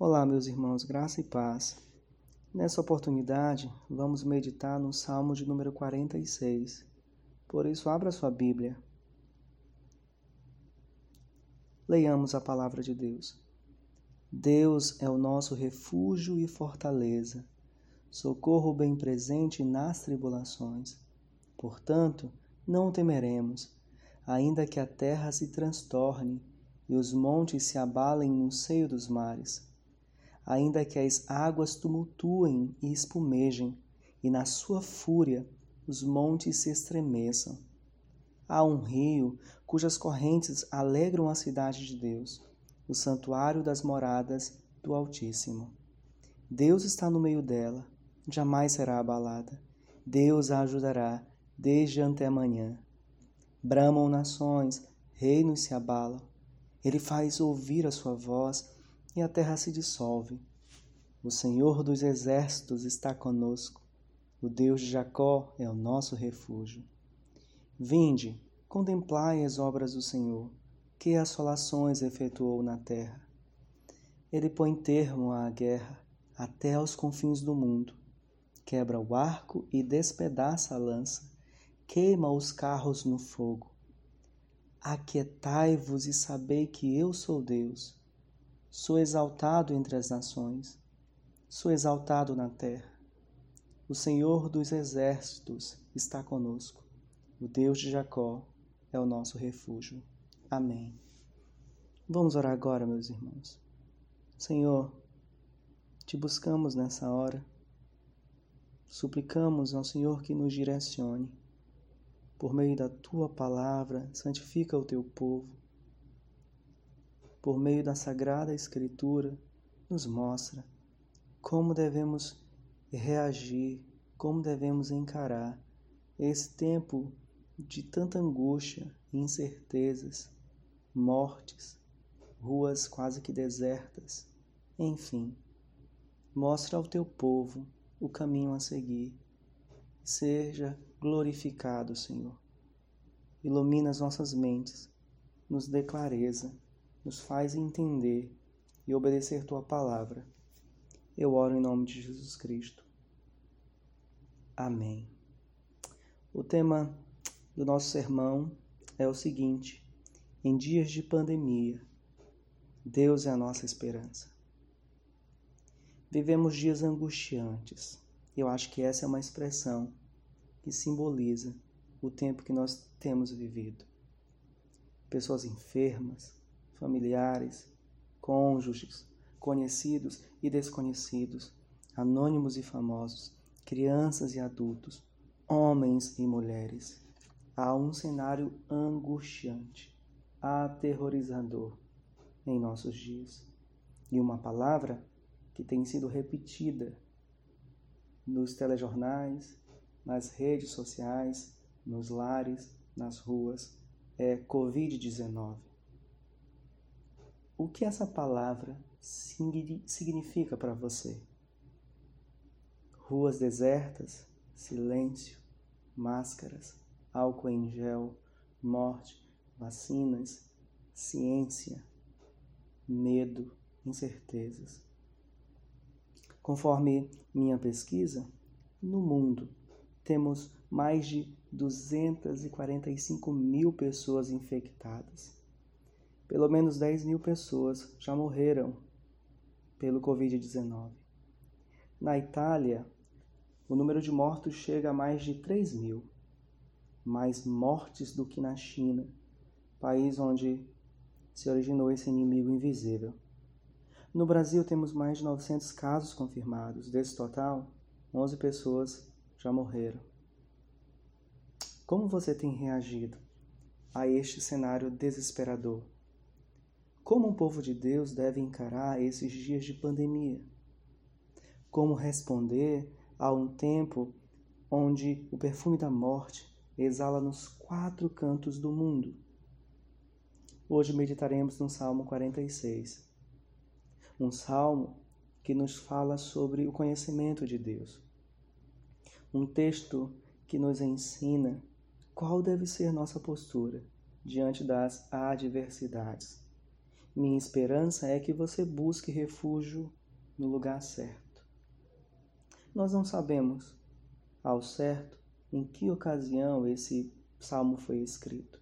Olá, meus irmãos, graça e paz. Nessa oportunidade, vamos meditar no Salmo de número 46. Por isso, abra sua Bíblia. Leiamos a palavra de Deus. Deus é o nosso refúgio e fortaleza, socorro bem presente nas tribulações. Portanto, não temeremos, ainda que a terra se transtorne e os montes se abalem no seio dos mares ainda que as águas tumultuem e espumejem, e na sua fúria os montes se estremeçam. Há um rio cujas correntes alegram a cidade de Deus, o santuário das moradas do Altíssimo. Deus está no meio dela, jamais será abalada. Deus a ajudará desde antemanhã. Bramam nações, reinos se abalam. Ele faz ouvir a sua voz e a terra se dissolve. O Senhor dos exércitos está conosco. O Deus de Jacó é o nosso refúgio. Vinde, contemplai as obras do Senhor, que assolações efetuou na terra. Ele põe termo à guerra até aos confins do mundo. Quebra o arco e despedaça a lança, queima os carros no fogo. Aquietai-vos e sabei que eu sou Deus. Sou exaltado entre as nações, sou exaltado na terra. O Senhor dos exércitos está conosco. O Deus de Jacó é o nosso refúgio. Amém. Vamos orar agora, meus irmãos. Senhor, te buscamos nessa hora. Suplicamos ao Senhor que nos direcione. Por meio da tua palavra, santifica o teu povo por meio da Sagrada Escritura, nos mostra como devemos reagir, como devemos encarar esse tempo de tanta angústia, incertezas, mortes, ruas quase que desertas, enfim. Mostra ao teu povo o caminho a seguir. Seja glorificado, Senhor. Ilumina as nossas mentes, nos dê clareza nos faz entender e obedecer tua palavra. Eu oro em nome de Jesus Cristo. Amém. O tema do nosso sermão é o seguinte: em dias de pandemia, Deus é a nossa esperança. Vivemos dias angustiantes. Eu acho que essa é uma expressão que simboliza o tempo que nós temos vivido. Pessoas enfermas, familiares, cônjuges, conhecidos e desconhecidos, anônimos e famosos, crianças e adultos, homens e mulheres. Há um cenário angustiante, aterrorizador em nossos dias. E uma palavra que tem sido repetida nos telejornais, nas redes sociais, nos lares, nas ruas, é Covid-19 o que essa palavra significa para você? Ruas desertas, silêncio, máscaras, álcool em gel, morte, vacinas, ciência, medo, incertezas. Conforme minha pesquisa, no mundo temos mais de 245 mil pessoas infectadas pelo menos 10 mil pessoas já morreram pelo Covid-19. Na Itália, o número de mortos chega a mais de 3 mil, mais mortes do que na China, país onde se originou esse inimigo invisível. No Brasil, temos mais de 900 casos confirmados. Desse total, 11 pessoas já morreram. Como você tem reagido a este cenário desesperador? Como o povo de Deus deve encarar esses dias de pandemia? Como responder a um tempo onde o perfume da morte exala nos quatro cantos do mundo? Hoje meditaremos no Salmo 46. Um salmo que nos fala sobre o conhecimento de Deus. Um texto que nos ensina qual deve ser nossa postura diante das adversidades minha esperança é que você busque refúgio no lugar certo. Nós não sabemos ao certo em que ocasião esse salmo foi escrito.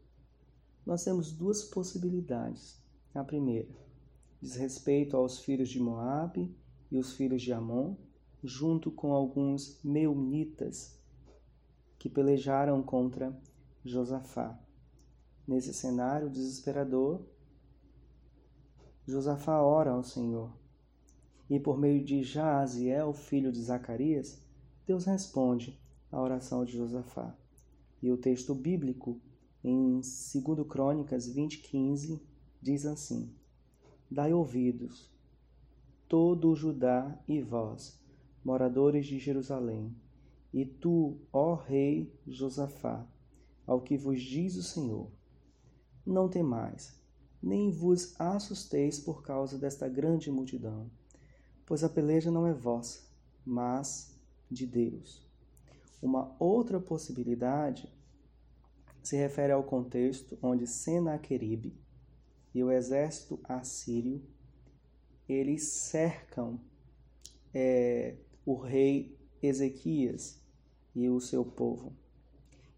Nós temos duas possibilidades. A primeira diz respeito aos filhos de Moabe e os filhos de Amon, junto com alguns meunitas que pelejaram contra Josafá. Nesse cenário desesperador, Josafá ora ao Senhor. E por meio de Jaaziel, filho de Zacarias, Deus responde à oração de Josafá. E o texto bíblico, em 2 Crônicas 20:15, diz assim: Dai ouvidos, todo o Judá e vós, moradores de Jerusalém, e tu, ó rei Josafá, ao que vos diz o Senhor: Não temais, nem vos assusteis por causa desta grande multidão, pois a peleja não é vossa, mas de Deus. Uma outra possibilidade se refere ao contexto onde Senaqueribe e o exército assírio eles cercam é, o rei Ezequias e o seu povo.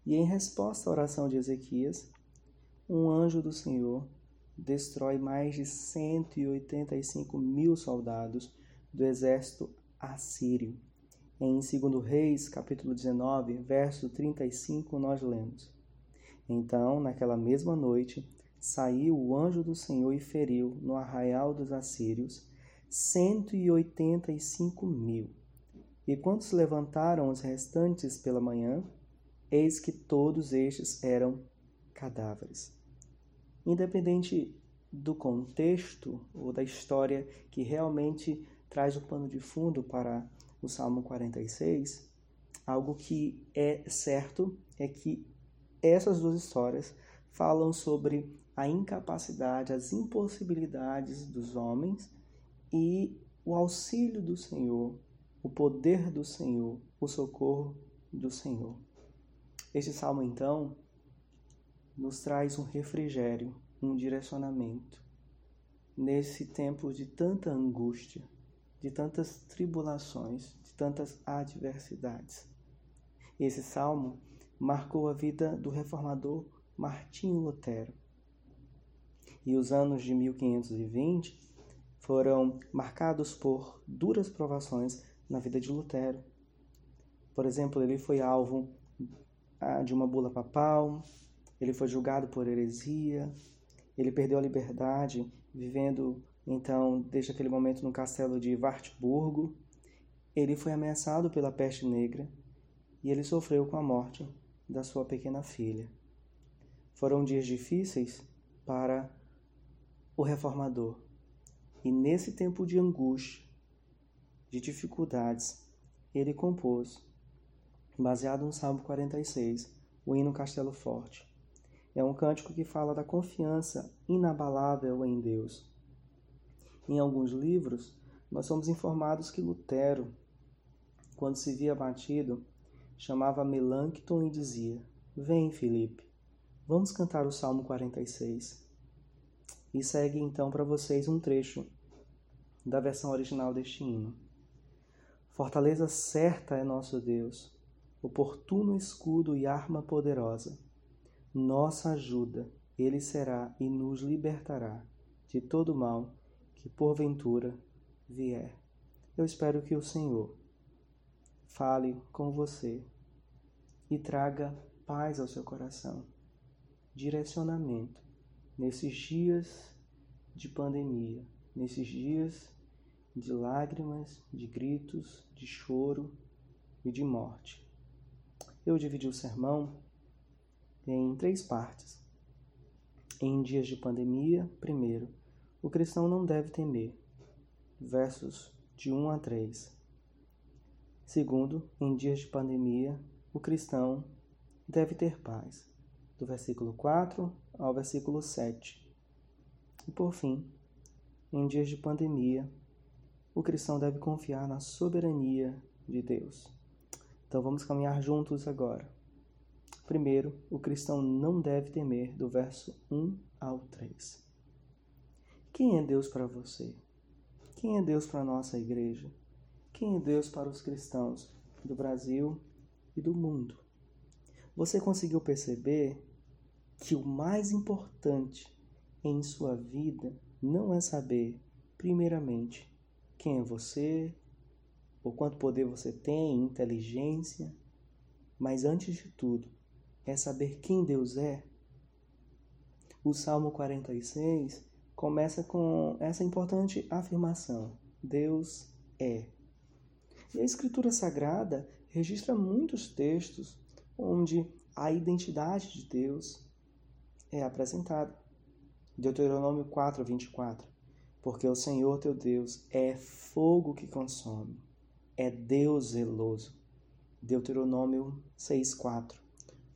E em resposta à oração de Ezequias, um anjo do Senhor destrói mais de 185 mil soldados do exército assírio. Em 2 Reis, capítulo 19, verso 35, nós lemos: Então, naquela mesma noite, saiu o anjo do Senhor e feriu no arraial dos assírios 185 mil. E quando se levantaram os restantes pela manhã, eis que todos estes eram cadáveres independente do contexto ou da história que realmente traz o pano de fundo para o Salmo 46, algo que é certo é que essas duas histórias falam sobre a incapacidade, as impossibilidades dos homens e o auxílio do Senhor, o poder do Senhor, o socorro do Senhor. Este salmo, então, nos traz um refrigério, um direcionamento. Nesse tempo de tanta angústia, de tantas tribulações, de tantas adversidades. Esse salmo marcou a vida do reformador Martinho Lutero. E os anos de 1520 foram marcados por duras provações na vida de Lutero. Por exemplo, ele foi alvo ah, de uma bula papal, ele foi julgado por heresia, ele perdeu a liberdade, vivendo então desde aquele momento no castelo de Wartburgo. Ele foi ameaçado pela peste negra e ele sofreu com a morte da sua pequena filha. Foram dias difíceis para o reformador. E nesse tempo de angústia, de dificuldades, ele compôs, baseado no Salmo 46, o hino Castelo Forte. É um cântico que fala da confiança inabalável em Deus. Em alguns livros, nós somos informados que Lutero, quando se via abatido, chamava Melancton e dizia: Vem, Felipe, vamos cantar o Salmo 46. E segue então para vocês um trecho da versão original deste hino. Fortaleza certa é nosso Deus, oportuno escudo e arma poderosa nossa ajuda, ele será e nos libertará de todo mal que porventura vier. Eu espero que o Senhor fale com você e traga paz ao seu coração, direcionamento nesses dias de pandemia, nesses dias de lágrimas, de gritos, de choro e de morte. Eu dividi o sermão em três partes. Em dias de pandemia, primeiro, o cristão não deve temer, versos de 1 a 3. Segundo, em dias de pandemia, o cristão deve ter paz, do versículo 4 ao versículo 7. E por fim, em dias de pandemia, o cristão deve confiar na soberania de Deus. Então vamos caminhar juntos agora. Primeiro, o cristão não deve temer, do verso 1 ao 3. Quem é Deus para você? Quem é Deus para a nossa igreja? Quem é Deus para os cristãos do Brasil e do mundo? Você conseguiu perceber que o mais importante em sua vida não é saber, primeiramente, quem é você, o quanto poder você tem, inteligência, mas antes de tudo, é saber quem Deus é. O Salmo 46 começa com essa importante afirmação: Deus é. E a Escritura Sagrada registra muitos textos onde a identidade de Deus é apresentada. Deuteronômio 4, 24. Porque o Senhor teu Deus é fogo que consome, é Deus zeloso. Deuteronômio 6, 4.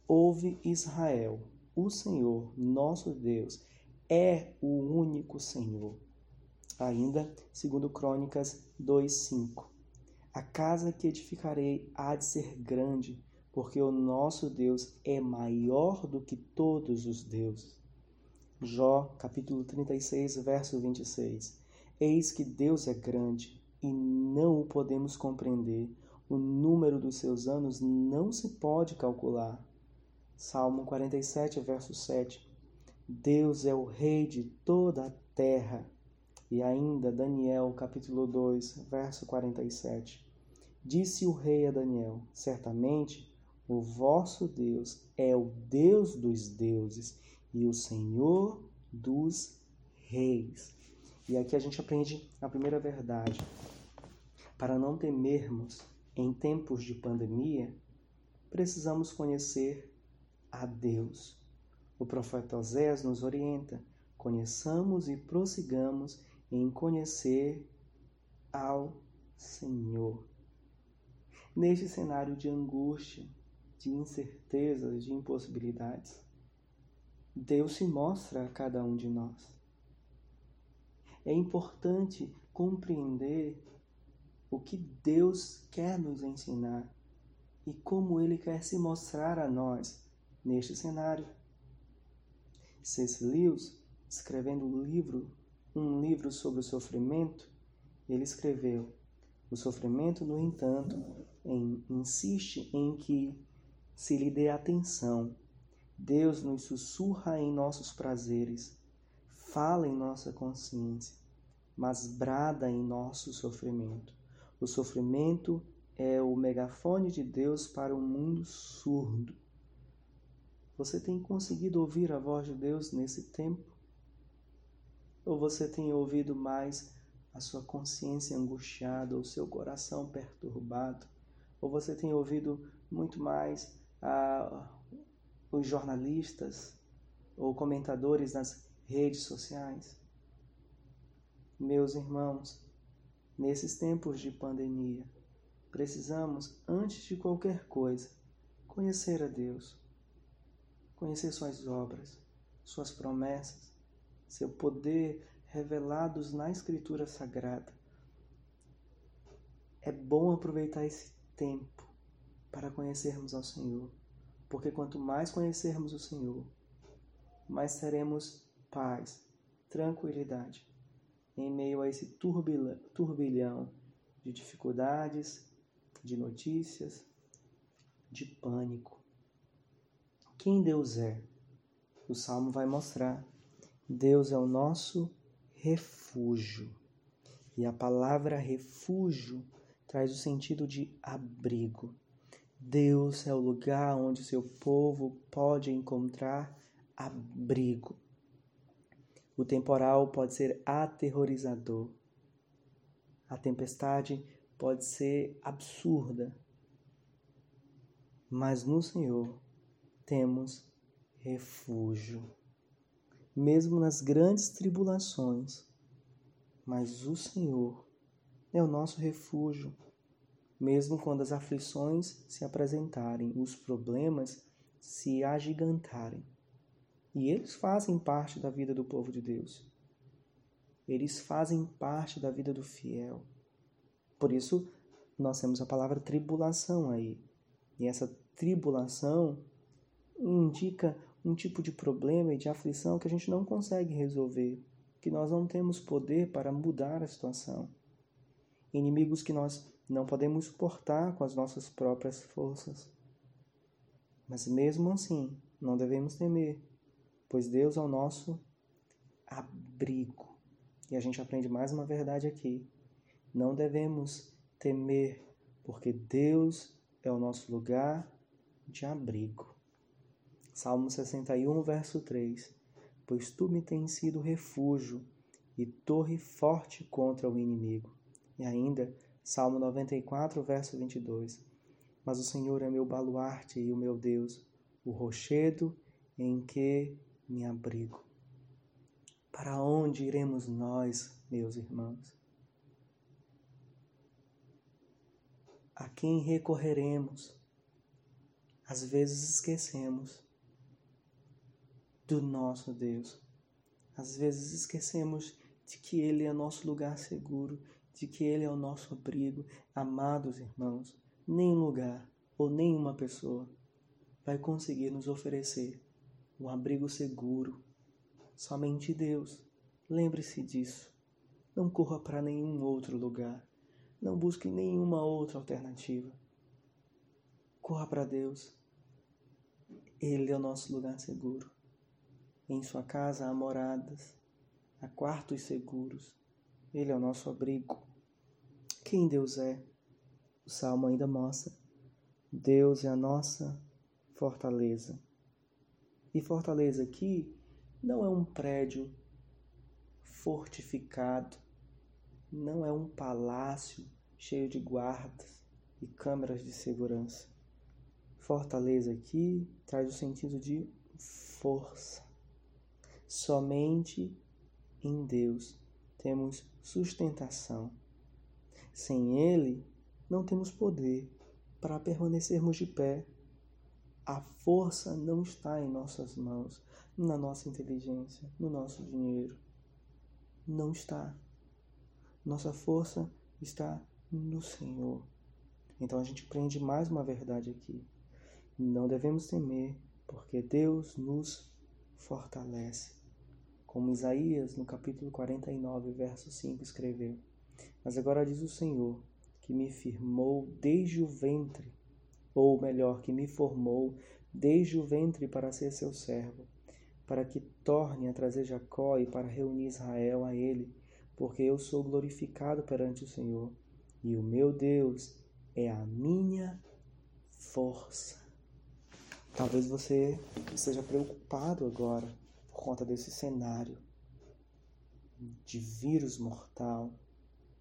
Ouve Israel, o Senhor, nosso Deus, é o único Senhor. Ainda, segundo Crônicas 2:5. A casa que edificarei há de ser grande, porque o nosso Deus é maior do que todos os deuses. Jó, capítulo 36, verso 26. Eis que Deus é grande e não o podemos compreender. O número dos seus anos não se pode calcular. Salmo 47, verso 7. Deus é o rei de toda a terra. E ainda Daniel, capítulo 2, verso 47. Disse o rei a Daniel: Certamente o vosso Deus é o Deus dos deuses e o Senhor dos reis. E aqui a gente aprende a primeira verdade. Para não temermos em tempos de pandemia, precisamos conhecer a Deus. O profeta Osés nos orienta: conheçamos e prossigamos em conhecer ao Senhor. Neste cenário de angústia, de incertezas, de impossibilidades, Deus se mostra a cada um de nós. É importante compreender o que Deus quer nos ensinar e como Ele quer se mostrar a nós neste cenário. C.S. Lewis, escrevendo um livro, um livro sobre o sofrimento, ele escreveu: O sofrimento, no entanto, em, insiste em que se lhe dê atenção. Deus nos sussurra em nossos prazeres, fala em nossa consciência, mas brada em nosso sofrimento. O sofrimento é o megafone de Deus para um mundo surdo. Você tem conseguido ouvir a voz de Deus nesse tempo? Ou você tem ouvido mais a sua consciência angustiada, o seu coração perturbado? Ou você tem ouvido muito mais a, os jornalistas ou comentadores nas redes sociais? Meus irmãos, nesses tempos de pandemia, precisamos, antes de qualquer coisa, conhecer a Deus conhecer suas obras, suas promessas, seu poder revelados na Escritura Sagrada. É bom aproveitar esse tempo para conhecermos ao Senhor, porque quanto mais conhecermos o Senhor, mais teremos paz, tranquilidade em meio a esse turbilhão de dificuldades, de notícias, de pânico quem Deus é. O salmo vai mostrar. Deus é o nosso refúgio. E a palavra refúgio traz o sentido de abrigo. Deus é o lugar onde seu povo pode encontrar abrigo. O temporal pode ser aterrorizador. A tempestade pode ser absurda. Mas no Senhor temos refúgio, mesmo nas grandes tribulações. Mas o Senhor é o nosso refúgio, mesmo quando as aflições se apresentarem, os problemas se agigantarem. E eles fazem parte da vida do povo de Deus. Eles fazem parte da vida do fiel. Por isso, nós temos a palavra tribulação aí. E essa tribulação indica um tipo de problema e de aflição que a gente não consegue resolver que nós não temos poder para mudar a situação. Inimigos que nós não podemos suportar com as nossas próprias forças. Mas mesmo assim, não devemos temer, pois Deus é o nosso abrigo. E a gente aprende mais uma verdade aqui. Não devemos temer, porque Deus é o nosso lugar de abrigo. Salmo 61, verso 3. Pois tu me tens sido refúgio e torre forte contra o inimigo. E ainda, Salmo 94, verso 22. Mas o Senhor é meu baluarte e o meu Deus, o rochedo em que me abrigo. Para onde iremos nós, meus irmãos? A quem recorreremos? Às vezes esquecemos do nosso Deus. Às vezes esquecemos de que Ele é nosso lugar seguro, de que Ele é o nosso abrigo. Amados irmãos, nenhum lugar ou nenhuma pessoa vai conseguir nos oferecer um abrigo seguro. Somente Deus. Lembre-se disso. Não corra para nenhum outro lugar. Não busque nenhuma outra alternativa. Corra para Deus. Ele é o nosso lugar seguro. Em sua casa há moradas, há quartos seguros. Ele é o nosso abrigo. Quem Deus é? O salmo ainda mostra. Deus é a nossa fortaleza. E fortaleza aqui não é um prédio fortificado, não é um palácio cheio de guardas e câmeras de segurança. Fortaleza aqui traz o sentido de força. Somente em Deus temos sustentação. Sem Ele, não temos poder para permanecermos de pé. A força não está em nossas mãos, na nossa inteligência, no nosso dinheiro. Não está. Nossa força está no Senhor. Então a gente prende mais uma verdade aqui. Não devemos temer, porque Deus nos fortalece. Como Isaías, no capítulo 49, verso 5, escreveu: Mas agora diz o Senhor, que me firmou desde o ventre, ou melhor, que me formou desde o ventre para ser seu servo, para que torne a trazer Jacó e para reunir Israel a ele, porque eu sou glorificado perante o Senhor, e o meu Deus é a minha força. Talvez você esteja preocupado agora por conta desse cenário de vírus mortal,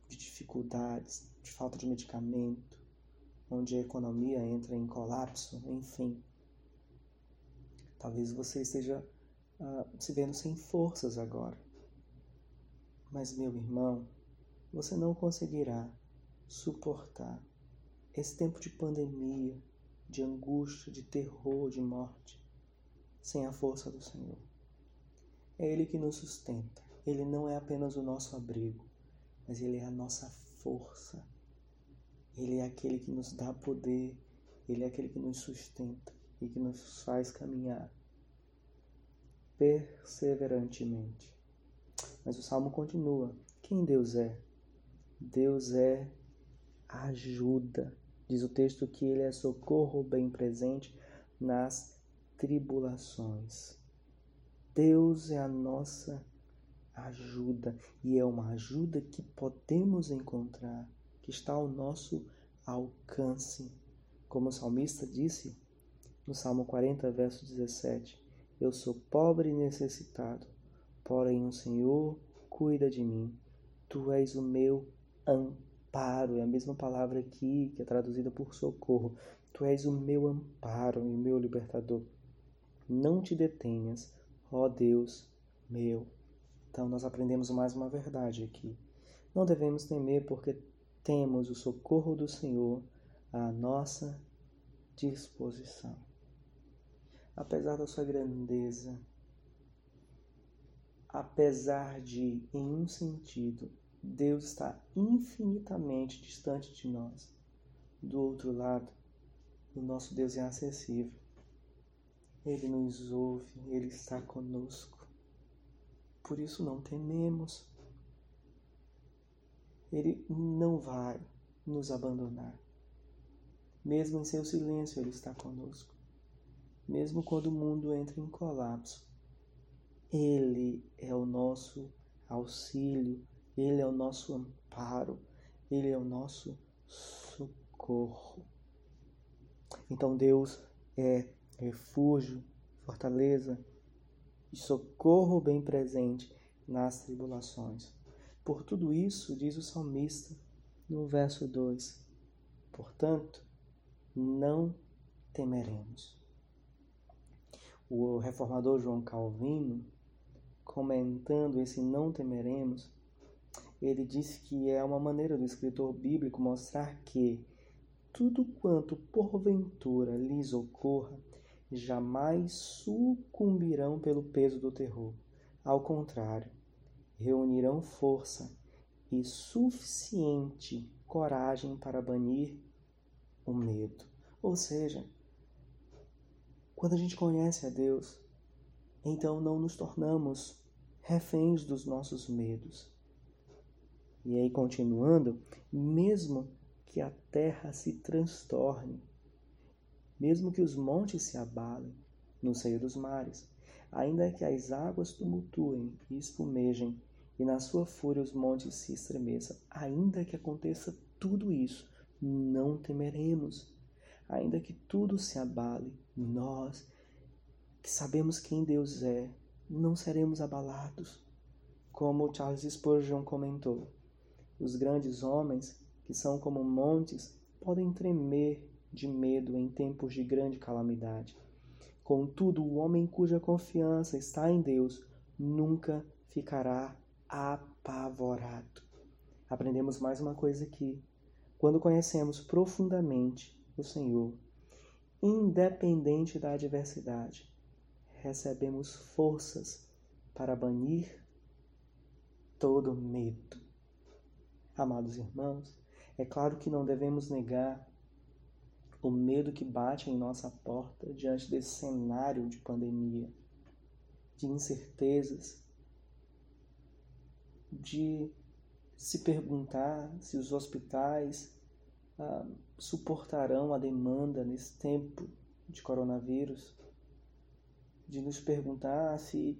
de dificuldades, de falta de medicamento, onde a economia entra em colapso, enfim. Talvez você esteja uh, se vendo sem forças agora. Mas, meu irmão, você não conseguirá suportar esse tempo de pandemia, de angústia, de terror, de morte, sem a força do Senhor. É Ele que nos sustenta. Ele não é apenas o nosso abrigo, mas Ele é a nossa força. Ele é aquele que nos dá poder, Ele é aquele que nos sustenta e que nos faz caminhar perseverantemente. Mas o salmo continua: quem Deus é? Deus é ajuda. Diz o texto que Ele é socorro bem presente nas tribulações. Deus é a nossa ajuda e é uma ajuda que podemos encontrar, que está ao nosso alcance. Como o salmista disse no Salmo 40, verso 17: Eu sou pobre e necessitado, porém o Senhor cuida de mim. Tu és o meu amparo. É a mesma palavra aqui que é traduzida por socorro. Tu és o meu amparo e o meu libertador. Não te detenhas ó Deus meu. Então, nós aprendemos mais uma verdade aqui. Não devemos temer, porque temos o socorro do Senhor à nossa disposição. Apesar da sua grandeza, apesar de, em um sentido, Deus está infinitamente distante de nós, do outro lado, o nosso Deus é acessível. Ele nos ouve, Ele está conosco. Por isso não tememos. Ele não vai nos abandonar. Mesmo em seu silêncio, Ele está conosco. Mesmo quando o mundo entra em colapso, Ele é o nosso auxílio, Ele é o nosso amparo, Ele é o nosso socorro. Então Deus é refúgio, fortaleza e socorro bem presente nas tribulações. Por tudo isso, diz o salmista no verso 2: Portanto, não temeremos. O reformador João Calvino, comentando esse não temeremos, ele disse que é uma maneira do escritor bíblico mostrar que tudo quanto porventura lhes ocorra, jamais sucumbirão pelo peso do terror. Ao contrário, reunirão força e suficiente coragem para banir o medo. Ou seja, quando a gente conhece a Deus, então não nos tornamos reféns dos nossos medos. E aí, continuando, mesmo que a terra se transtorne, mesmo que os montes se abalem no seio dos mares, ainda que as águas tumultuem e espumejem, e na sua fúria os montes se estremeçam, ainda que aconteça tudo isso, não temeremos. Ainda que tudo se abale, nós, que sabemos quem Deus é, não seremos abalados. Como Charles Spurgeon comentou, os grandes homens que são como montes, podem tremer de medo em tempos de grande calamidade. Contudo, o homem cuja confiança está em Deus nunca ficará apavorado. Aprendemos mais uma coisa aqui. Quando conhecemos profundamente o Senhor, independente da adversidade, recebemos forças para banir todo medo. Amados irmãos, é claro que não devemos negar o medo que bate em nossa porta diante desse cenário de pandemia, de incertezas, de se perguntar se os hospitais ah, suportarão a demanda nesse tempo de coronavírus, de nos perguntar se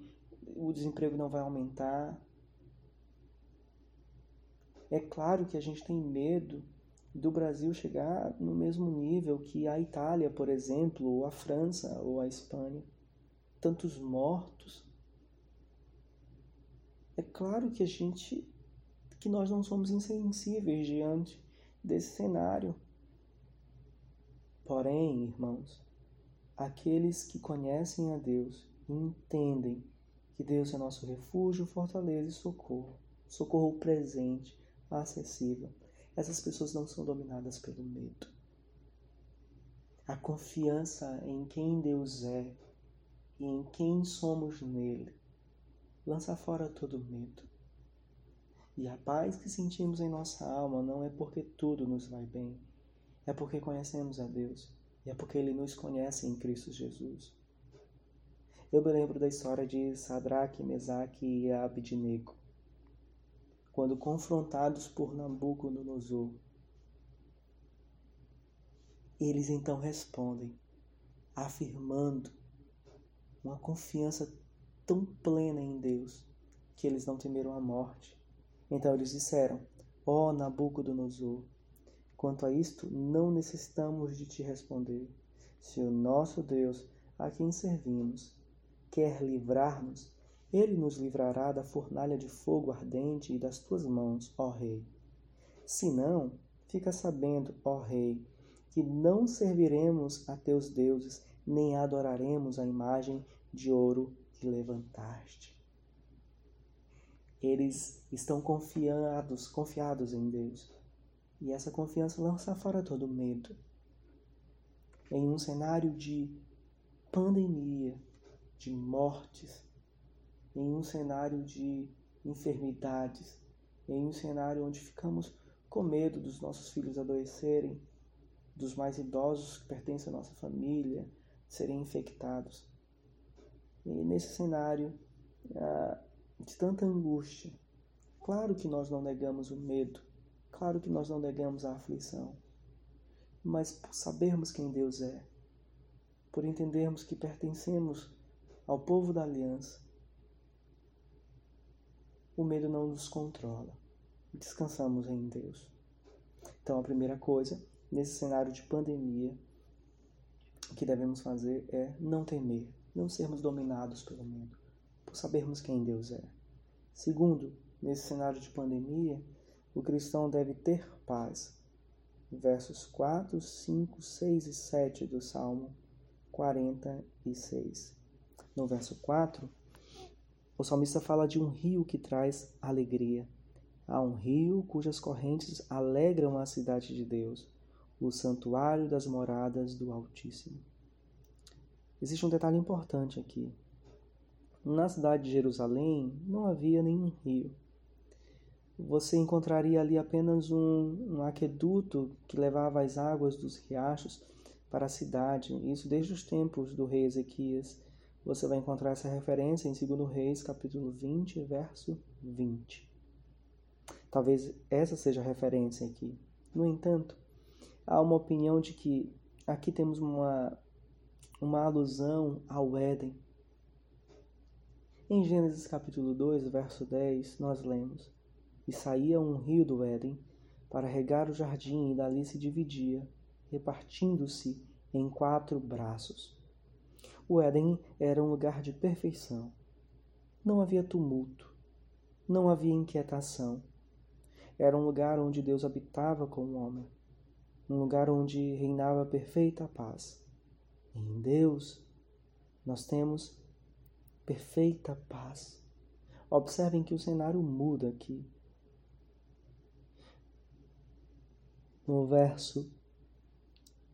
o desemprego não vai aumentar, é claro que a gente tem medo do Brasil chegar no mesmo nível que a Itália, por exemplo, ou a França ou a Espanha. Tantos mortos. É claro que a gente que nós não somos insensíveis diante desse cenário. Porém, irmãos, aqueles que conhecem a Deus entendem que Deus é nosso refúgio, fortaleza e socorro, socorro presente acessível. Essas pessoas não são dominadas pelo medo. A confiança em quem Deus é e em quem somos nele lança fora todo medo. E a paz que sentimos em nossa alma não é porque tudo nos vai bem, é porque conhecemos a Deus e é porque Ele nos conhece em Cristo Jesus. Eu me lembro da história de Sadraque, Mesaque e Abidnego quando confrontados por Nabucodonosor. Eles então respondem, afirmando uma confiança tão plena em Deus que eles não temeram a morte. Então eles disseram: Ó oh, Nabucodonosor, quanto a isto, não necessitamos de te responder. Se o nosso Deus, a quem servimos, quer livrar-nos, ele nos livrará da fornalha de fogo ardente e das tuas mãos, ó Rei. Se não, fica sabendo, ó Rei, que não serviremos a teus deuses, nem adoraremos a imagem de ouro que levantaste. Eles estão confiados, confiados em Deus. E essa confiança lança fora todo medo. Em um cenário de pandemia, de mortes, em um cenário de enfermidades, em um cenário onde ficamos com medo dos nossos filhos adoecerem, dos mais idosos que pertencem à nossa família serem infectados. E nesse cenário, ah, de tanta angústia. Claro que nós não negamos o medo, claro que nós não negamos a aflição, mas por sabermos quem Deus é, por entendermos que pertencemos ao povo da aliança, o medo não nos controla. Descansamos em Deus. Então, a primeira coisa, nesse cenário de pandemia, o que devemos fazer é não temer, não sermos dominados pelo medo, por sabermos quem Deus é. Segundo, nesse cenário de pandemia, o cristão deve ter paz. Versos 4, 5, 6 e 7 do Salmo 46. No verso 4, o salmista fala de um rio que traz alegria. Há um rio cujas correntes alegram a cidade de Deus, o santuário das moradas do Altíssimo. Existe um detalhe importante aqui. Na cidade de Jerusalém não havia nenhum rio. Você encontraria ali apenas um, um aqueduto que levava as águas dos riachos para a cidade. Isso desde os tempos do rei Ezequias. Você vai encontrar essa referência em 2 Reis, capítulo 20, verso 20. Talvez essa seja a referência aqui. No entanto, há uma opinião de que aqui temos uma, uma alusão ao Éden. Em Gênesis capítulo 2, verso 10, nós lemos: E saía um rio do Éden para regar o jardim, e dali se dividia repartindo-se em quatro braços. O Éden era um lugar de perfeição. Não havia tumulto, não havia inquietação. Era um lugar onde Deus habitava com o homem, um lugar onde reinava perfeita paz. Em Deus, nós temos perfeita paz. Observem que o cenário muda aqui. No verso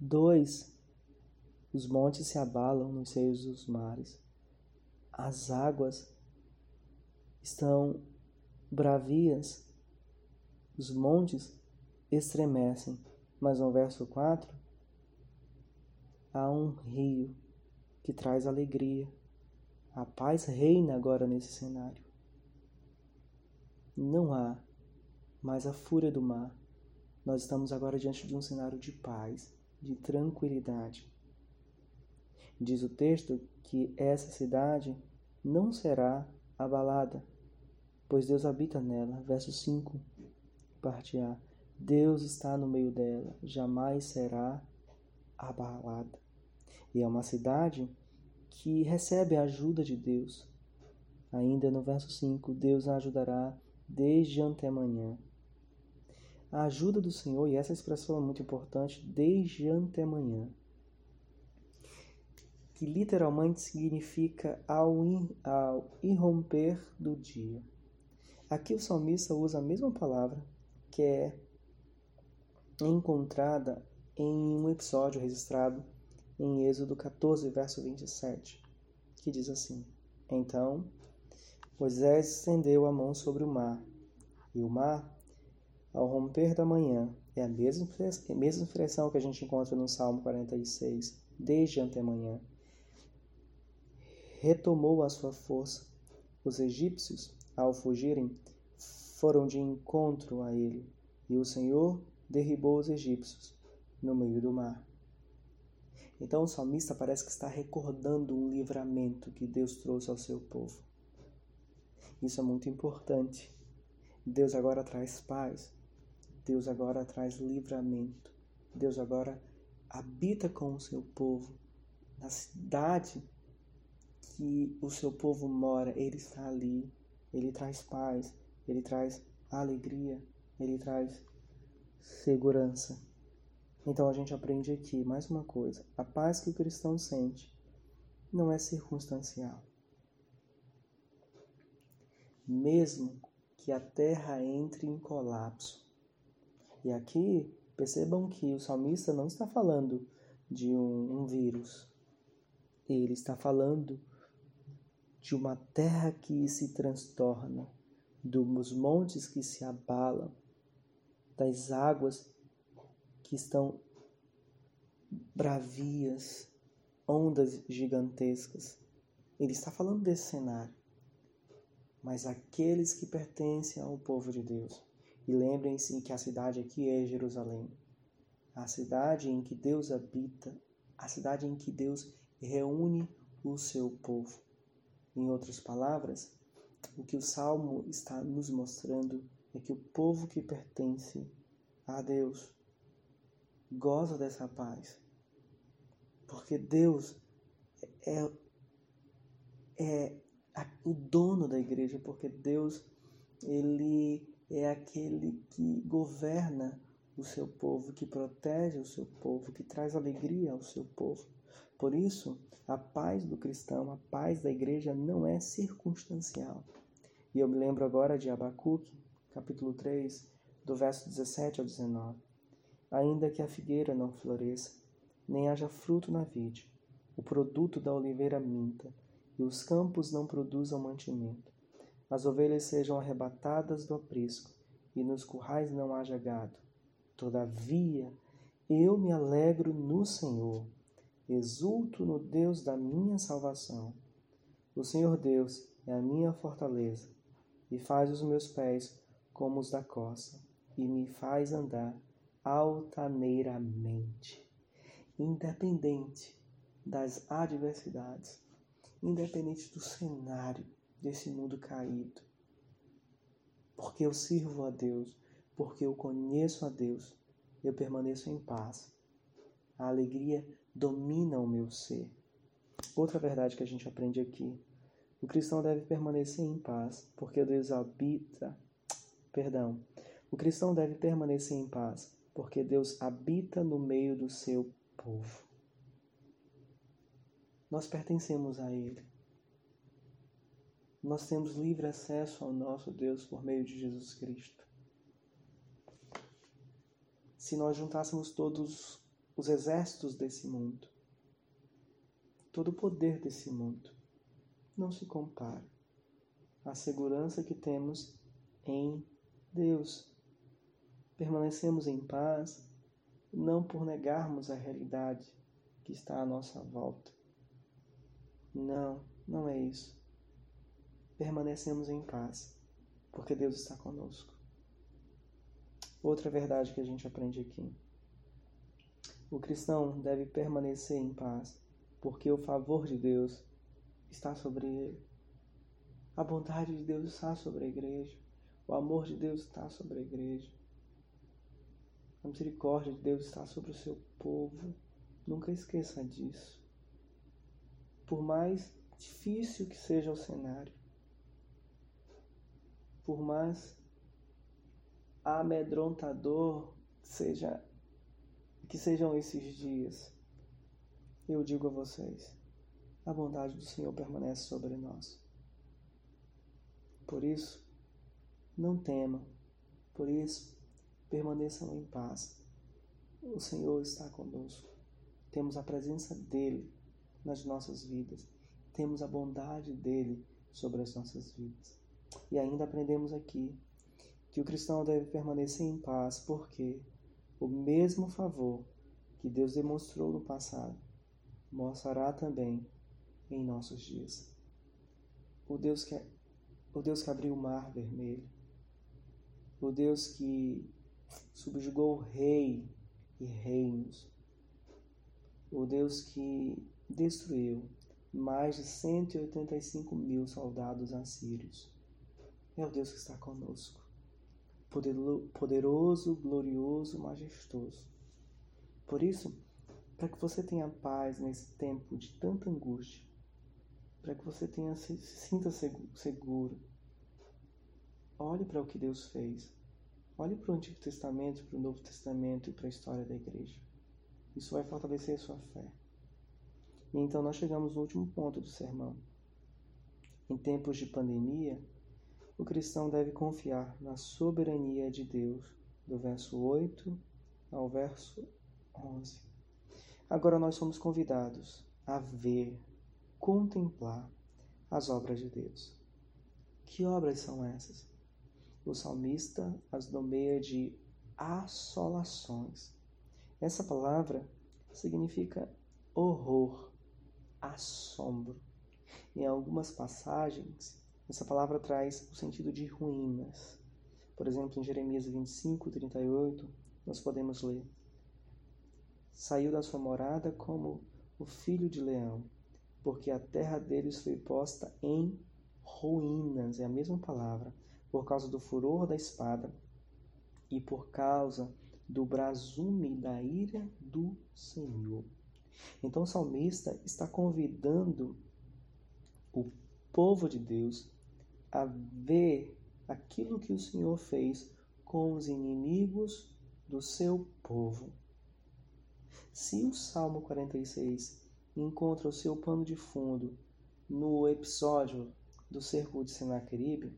2. Os montes se abalam nos seios dos mares. As águas estão bravias. Os montes estremecem. Mas no verso 4, há um rio que traz alegria. A paz reina agora nesse cenário. Não há mais a fúria do mar. Nós estamos agora diante de um cenário de paz de tranquilidade. Diz o texto que essa cidade não será abalada, pois Deus habita nela. Verso 5, parte A. Deus está no meio dela, jamais será abalada. E é uma cidade que recebe a ajuda de Deus. Ainda no verso 5, Deus a ajudará desde antemanhã a ajuda do Senhor, e essa expressão é muito importante, desde antemanhã, que literalmente significa ao, ir, ao irromper do dia. Aqui o salmista usa a mesma palavra que é encontrada em um episódio registrado em Êxodo 14, verso 27, que diz assim: Então Moisés estendeu a mão sobre o mar, e o mar ao romper da manhã. É a mesma, mesma expressão que a gente encontra no Salmo 46, desde antemanhã. Retomou a sua força. Os egípcios, ao fugirem, foram de encontro a ele, e o Senhor derribou os egípcios no meio do mar. Então o salmista parece que está recordando um livramento que Deus trouxe ao seu povo. Isso é muito importante. Deus agora traz paz. Deus agora traz livramento. Deus agora habita com o seu povo. Na cidade que o seu povo mora, ele está ali. Ele traz paz, ele traz alegria, ele traz segurança. Então a gente aprende aqui mais uma coisa: a paz que o cristão sente não é circunstancial. Mesmo que a terra entre em colapso, e aqui percebam que o salmista não está falando de um, um vírus, ele está falando de uma terra que se transtorna, dos montes que se abalam, das águas que estão bravias, ondas gigantescas. Ele está falando desse cenário. mas aqueles que pertencem ao povo de Deus. E lembrem-se que a cidade aqui é Jerusalém, a cidade em que Deus habita, a cidade em que Deus reúne o seu povo. Em outras palavras, o que o salmo está nos mostrando é que o povo que pertence a Deus goza dessa paz, porque Deus é, é o dono da igreja, porque Deus ele é aquele que governa o seu povo, que protege o seu povo, que traz alegria ao seu povo. Por isso, a paz do cristão, a paz da igreja não é circunstancial. E eu me lembro agora de Abacuque, capítulo 3, do verso 17 ao 19. Ainda que a figueira não floresça, nem haja fruto na vide, o produto da oliveira minta, e os campos não produzam mantimento. As ovelhas sejam arrebatadas do aprisco, e nos currais não haja gado. Todavia, eu me alegro no Senhor, exulto no Deus da minha salvação. O Senhor Deus é a minha fortaleza, e faz os meus pés como os da coça, e me faz andar altaneiramente, independente das adversidades independente do cenário desse mundo caído. Porque eu sirvo a Deus, porque eu conheço a Deus, eu permaneço em paz. A alegria domina o meu ser. Outra verdade que a gente aprende aqui: o cristão deve permanecer em paz, porque Deus habita. Perdão. O cristão deve permanecer em paz, porque Deus habita no meio do seu povo. Nós pertencemos a Ele. Nós temos livre acesso ao nosso Deus por meio de Jesus Cristo. Se nós juntássemos todos os exércitos desse mundo, todo o poder desse mundo, não se compara à segurança que temos em Deus. Permanecemos em paz não por negarmos a realidade que está à nossa volta, não, não é isso. Permanecemos em paz, porque Deus está conosco. Outra verdade que a gente aprende aqui. O cristão deve permanecer em paz, porque o favor de Deus está sobre ele. A bondade de Deus está sobre a igreja. O amor de Deus está sobre a igreja. A misericórdia de Deus está sobre o seu povo. Nunca esqueça disso por mais difícil que seja o cenário, por mais amedrontador seja que sejam esses dias, eu digo a vocês, a bondade do Senhor permanece sobre nós. Por isso, não temam, por isso, permaneçam em paz. O Senhor está conosco. Temos a presença dEle nas nossas vidas. Temos a bondade dele sobre as nossas vidas. E ainda aprendemos aqui que o cristão deve permanecer em paz, porque o mesmo favor que Deus demonstrou no passado mostrará também em nossos dias. O Deus que, o Deus que abriu o mar vermelho, o Deus que subjugou rei e reinos, o Deus que destruiu mais de 185 mil soldados assírios. É o Deus que está conosco, poderoso, glorioso, majestoso. Por isso, para que você tenha paz nesse tempo de tanta angústia, para que você tenha, se, sinta seguro, olhe para o que Deus fez. Olhe para o Antigo Testamento, para o Novo Testamento e para a história da igreja. Isso vai fortalecer a sua fé. E então nós chegamos no último ponto do sermão. Em tempos de pandemia, o cristão deve confiar na soberania de Deus, do verso 8 ao verso 11. Agora nós somos convidados a ver, contemplar as obras de Deus. Que obras são essas? O salmista as nomeia de assolações. Essa palavra significa horror, assombro. Em algumas passagens, Essa palavra traz o sentido de ruínas. Por exemplo, em Jeremias 25, 38, nós podemos ler: Saiu da sua morada como o filho de leão, porque a terra deles foi posta em ruínas é a mesma palavra por causa do furor da espada e por causa do brasume da ira do Senhor. Então o salmista está convidando o povo de Deus a ver aquilo que o Senhor fez com os inimigos do seu povo. Se o Salmo 46 encontra o seu pano de fundo no episódio do cerco de Senaqueribe,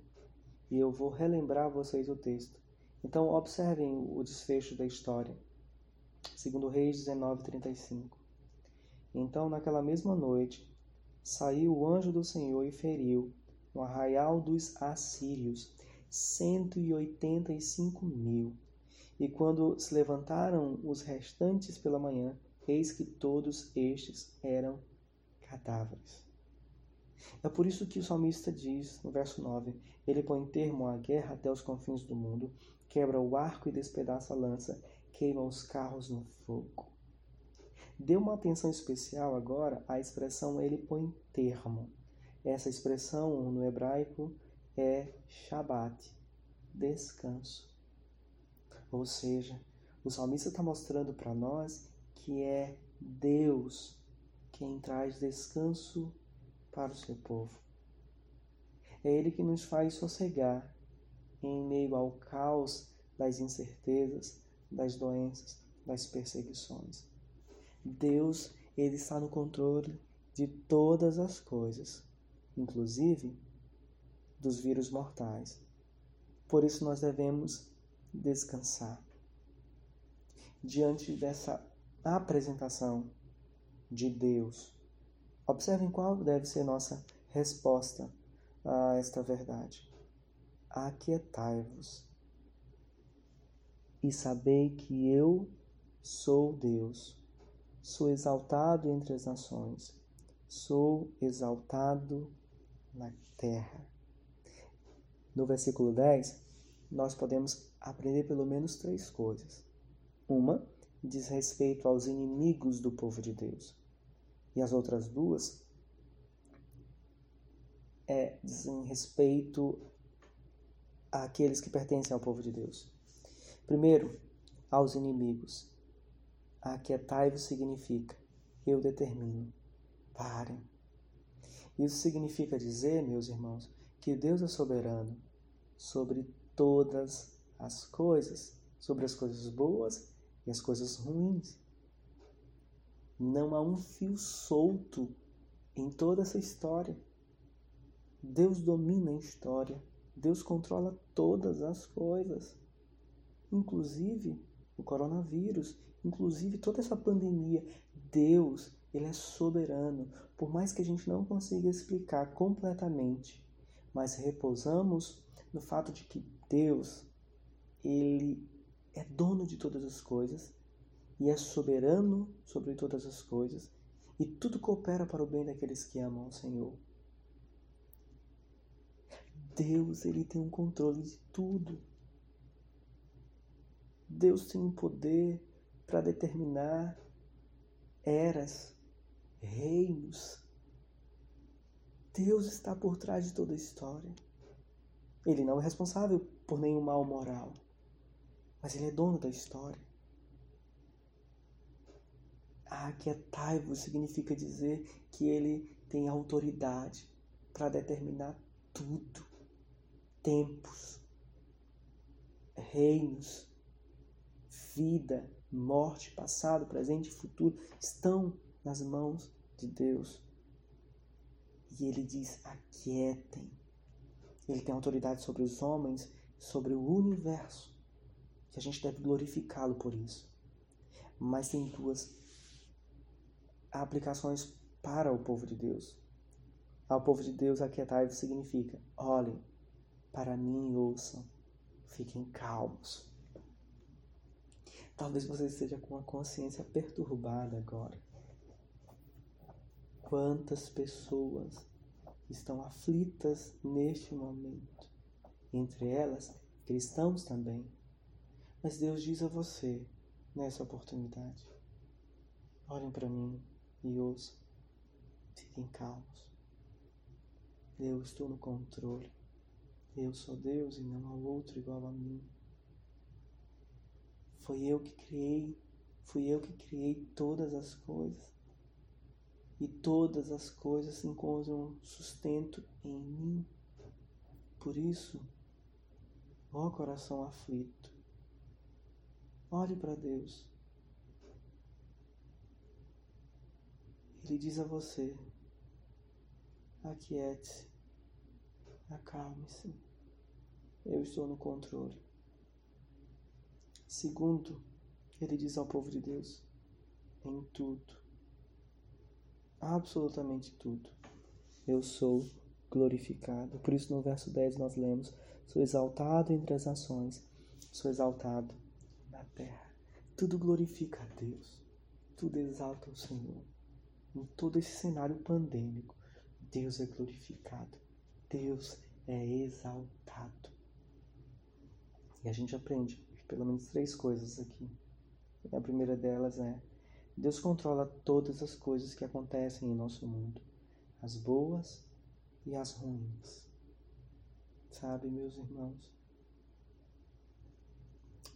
e eu vou relembrar a vocês o texto. Então observem o desfecho da história. Segundo Reis 19:35. Então naquela mesma noite saiu o anjo do Senhor e feriu no arraial dos assírios cento e oitenta e cinco mil. E quando se levantaram os restantes pela manhã, eis que todos estes eram cadáveres. É por isso que o salmista diz, no verso 9: Ele põe termo à guerra até os confins do mundo, quebra o arco e despedaça a lança, queima os carros no fogo. Dê uma atenção especial agora à expressão ele põe termo. Essa expressão no hebraico é Shabat, descanso. Ou seja, o salmista está mostrando para nós que é Deus quem traz descanso para o seu povo. É Ele que nos faz sossegar em meio ao caos das incertezas, das doenças, das perseguições. Deus, Ele está no controle de todas as coisas, inclusive dos vírus mortais. Por isso nós devemos descansar. Diante dessa apresentação de Deus, Observem qual deve ser nossa resposta a esta verdade. Aquietai-vos e sabei que eu sou Deus. Sou exaltado entre as nações, sou exaltado na terra. No versículo 10, nós podemos aprender pelo menos três coisas. Uma diz respeito aos inimigos do povo de Deus. E as outras duas é, dizem respeito àqueles que pertencem ao povo de Deus. Primeiro, aos inimigos. Aquietai-vos significa eu determino. Parem. Isso significa dizer, meus irmãos, que Deus é soberano sobre todas as coisas, sobre as coisas boas e as coisas ruins. Não há um fio solto em toda essa história. Deus domina a história. Deus controla todas as coisas, inclusive o coronavírus, inclusive toda essa pandemia. Deus, ele é soberano, por mais que a gente não consiga explicar completamente, mas repousamos no fato de que Deus, ele é dono de todas as coisas e é soberano sobre todas as coisas, e tudo coopera para o bem daqueles que amam o Senhor. Deus, ele tem um controle de tudo. Deus tem um poder para determinar eras, reinos. Deus está por trás de toda a história. Ele não é responsável por nenhum mal moral, mas ele é dono da história. Aquietai-vos significa dizer que ele tem autoridade para determinar tudo. Tempos, reinos, vida, morte, passado, presente e futuro estão nas mãos de Deus. E ele diz: aquietem. Ele tem autoridade sobre os homens, sobre o universo. E a gente deve glorificá-lo por isso. Mas tem duas aplicações para o povo de Deus. Ao povo de Deus, aquietai-vos significa: olhem para mim ouçam, fiquem calmos. Talvez você esteja com a consciência perturbada agora. Quantas pessoas estão aflitas neste momento. Entre elas, cristãos também. Mas Deus diz a você, nessa oportunidade: olhem para mim e ouçam, fiquem calmos. Eu estou no controle. Eu sou Deus e não há outro igual a mim. Foi eu que criei, fui eu que criei todas as coisas. E todas as coisas encontram sustento em mim. Por isso, ó coração aflito, olhe para Deus. Ele diz a você: aquiete-se, acalme-se, eu estou no controle. Segundo, ele diz ao povo de Deus: em tudo, absolutamente tudo, eu sou glorificado. Por isso, no verso 10 nós lemos: Sou exaltado entre as nações, sou exaltado na terra. Tudo glorifica a Deus, tudo exalta o Senhor. Em todo esse cenário pandêmico, Deus é glorificado, Deus é exaltado. E a gente aprende pelo menos três coisas aqui. A primeira delas é: Deus controla todas as coisas que acontecem em nosso mundo, as boas e as ruins. Sabe, meus irmãos?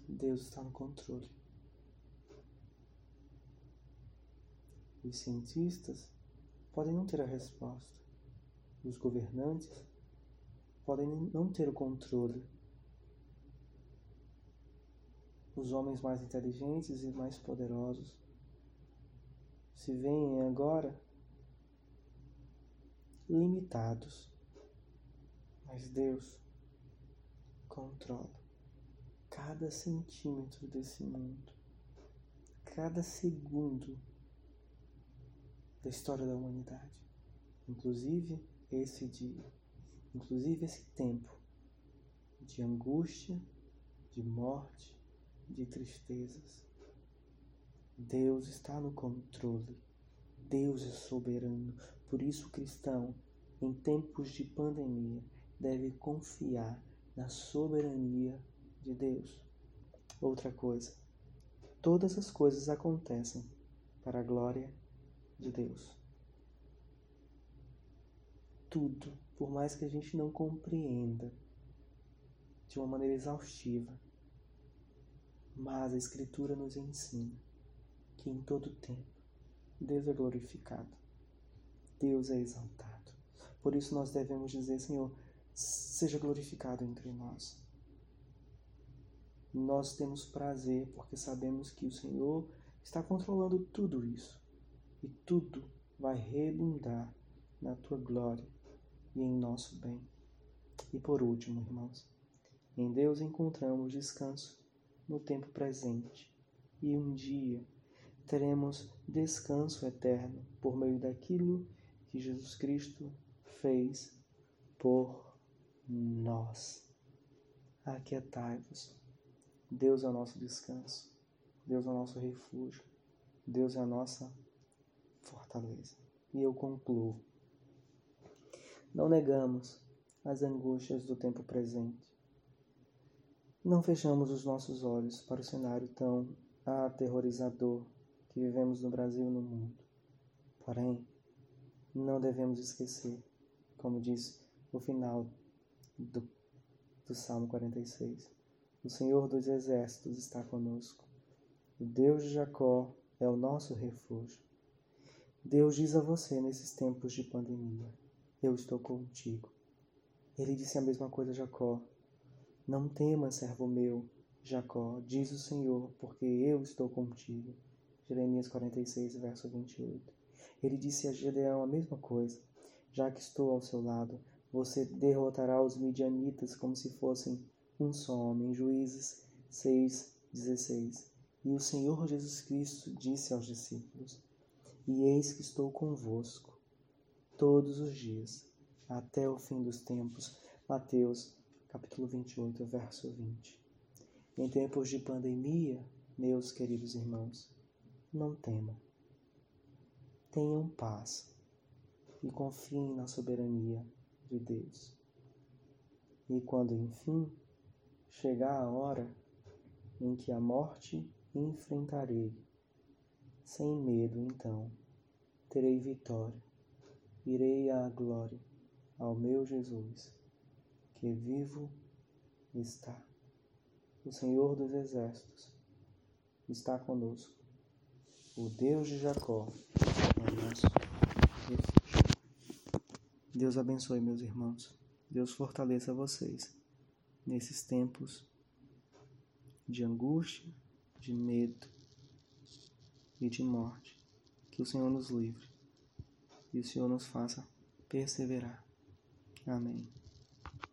Deus está no controle. Os cientistas podem não ter a resposta. Os governantes podem não ter o controle os homens mais inteligentes e mais poderosos se veem agora limitados, mas Deus controla cada centímetro desse mundo, cada segundo da história da humanidade, inclusive esse dia, inclusive esse tempo de angústia, de morte, de tristezas. Deus está no controle. Deus é soberano. Por isso, o cristão, em tempos de pandemia, deve confiar na soberania de Deus. Outra coisa, todas as coisas acontecem para a glória de Deus. Tudo, por mais que a gente não compreenda de uma maneira exaustiva, mas a Escritura nos ensina que em todo tempo Deus é glorificado, Deus é exaltado. Por isso nós devemos dizer, Senhor, seja glorificado entre nós. Nós temos prazer porque sabemos que o Senhor está controlando tudo isso e tudo vai redundar na tua glória e em nosso bem. E por último, irmãos, em Deus encontramos descanso no tempo presente, e um dia teremos descanso eterno por meio daquilo que Jesus Cristo fez por nós. Aquietai-vos. Deus é o nosso descanso, Deus é o nosso refúgio, Deus é a nossa fortaleza. E eu concluo. Não negamos as angústias do tempo presente não fechamos os nossos olhos para o cenário tão aterrorizador que vivemos no Brasil e no mundo. Porém, não devemos esquecer, como diz o final do, do Salmo 46, o Senhor dos Exércitos está conosco. O Deus de Jacó é o nosso refúgio. Deus diz a você nesses tempos de pandemia: Eu estou contigo. Ele disse a mesma coisa a Jacó não temas, servo meu, Jacó, diz o Senhor, porque eu estou contigo. Jeremias 46, verso 28. Ele disse a Gedeão a mesma coisa. Já que estou ao seu lado, você derrotará os midianitas como se fossem um só homem. Juízes 6, 16. E o Senhor Jesus Cristo disse aos discípulos: E eis que estou convosco todos os dias, até o fim dos tempos. Mateus capítulo 28, verso 20. Em tempos de pandemia, meus queridos irmãos, não temam. Tenham paz. e confiem na soberania de Deus. E quando enfim chegar a hora em que a morte enfrentarei, sem medo então, terei vitória, irei à glória, ao meu Jesus, que vivo está. O Senhor dos Exércitos está conosco. O Deus de Jacó é nosso refúgio. Deus abençoe, meus irmãos. Deus fortaleça vocês nesses tempos de angústia, de medo e de morte. Que o Senhor nos livre e o Senhor nos faça perseverar. Amém.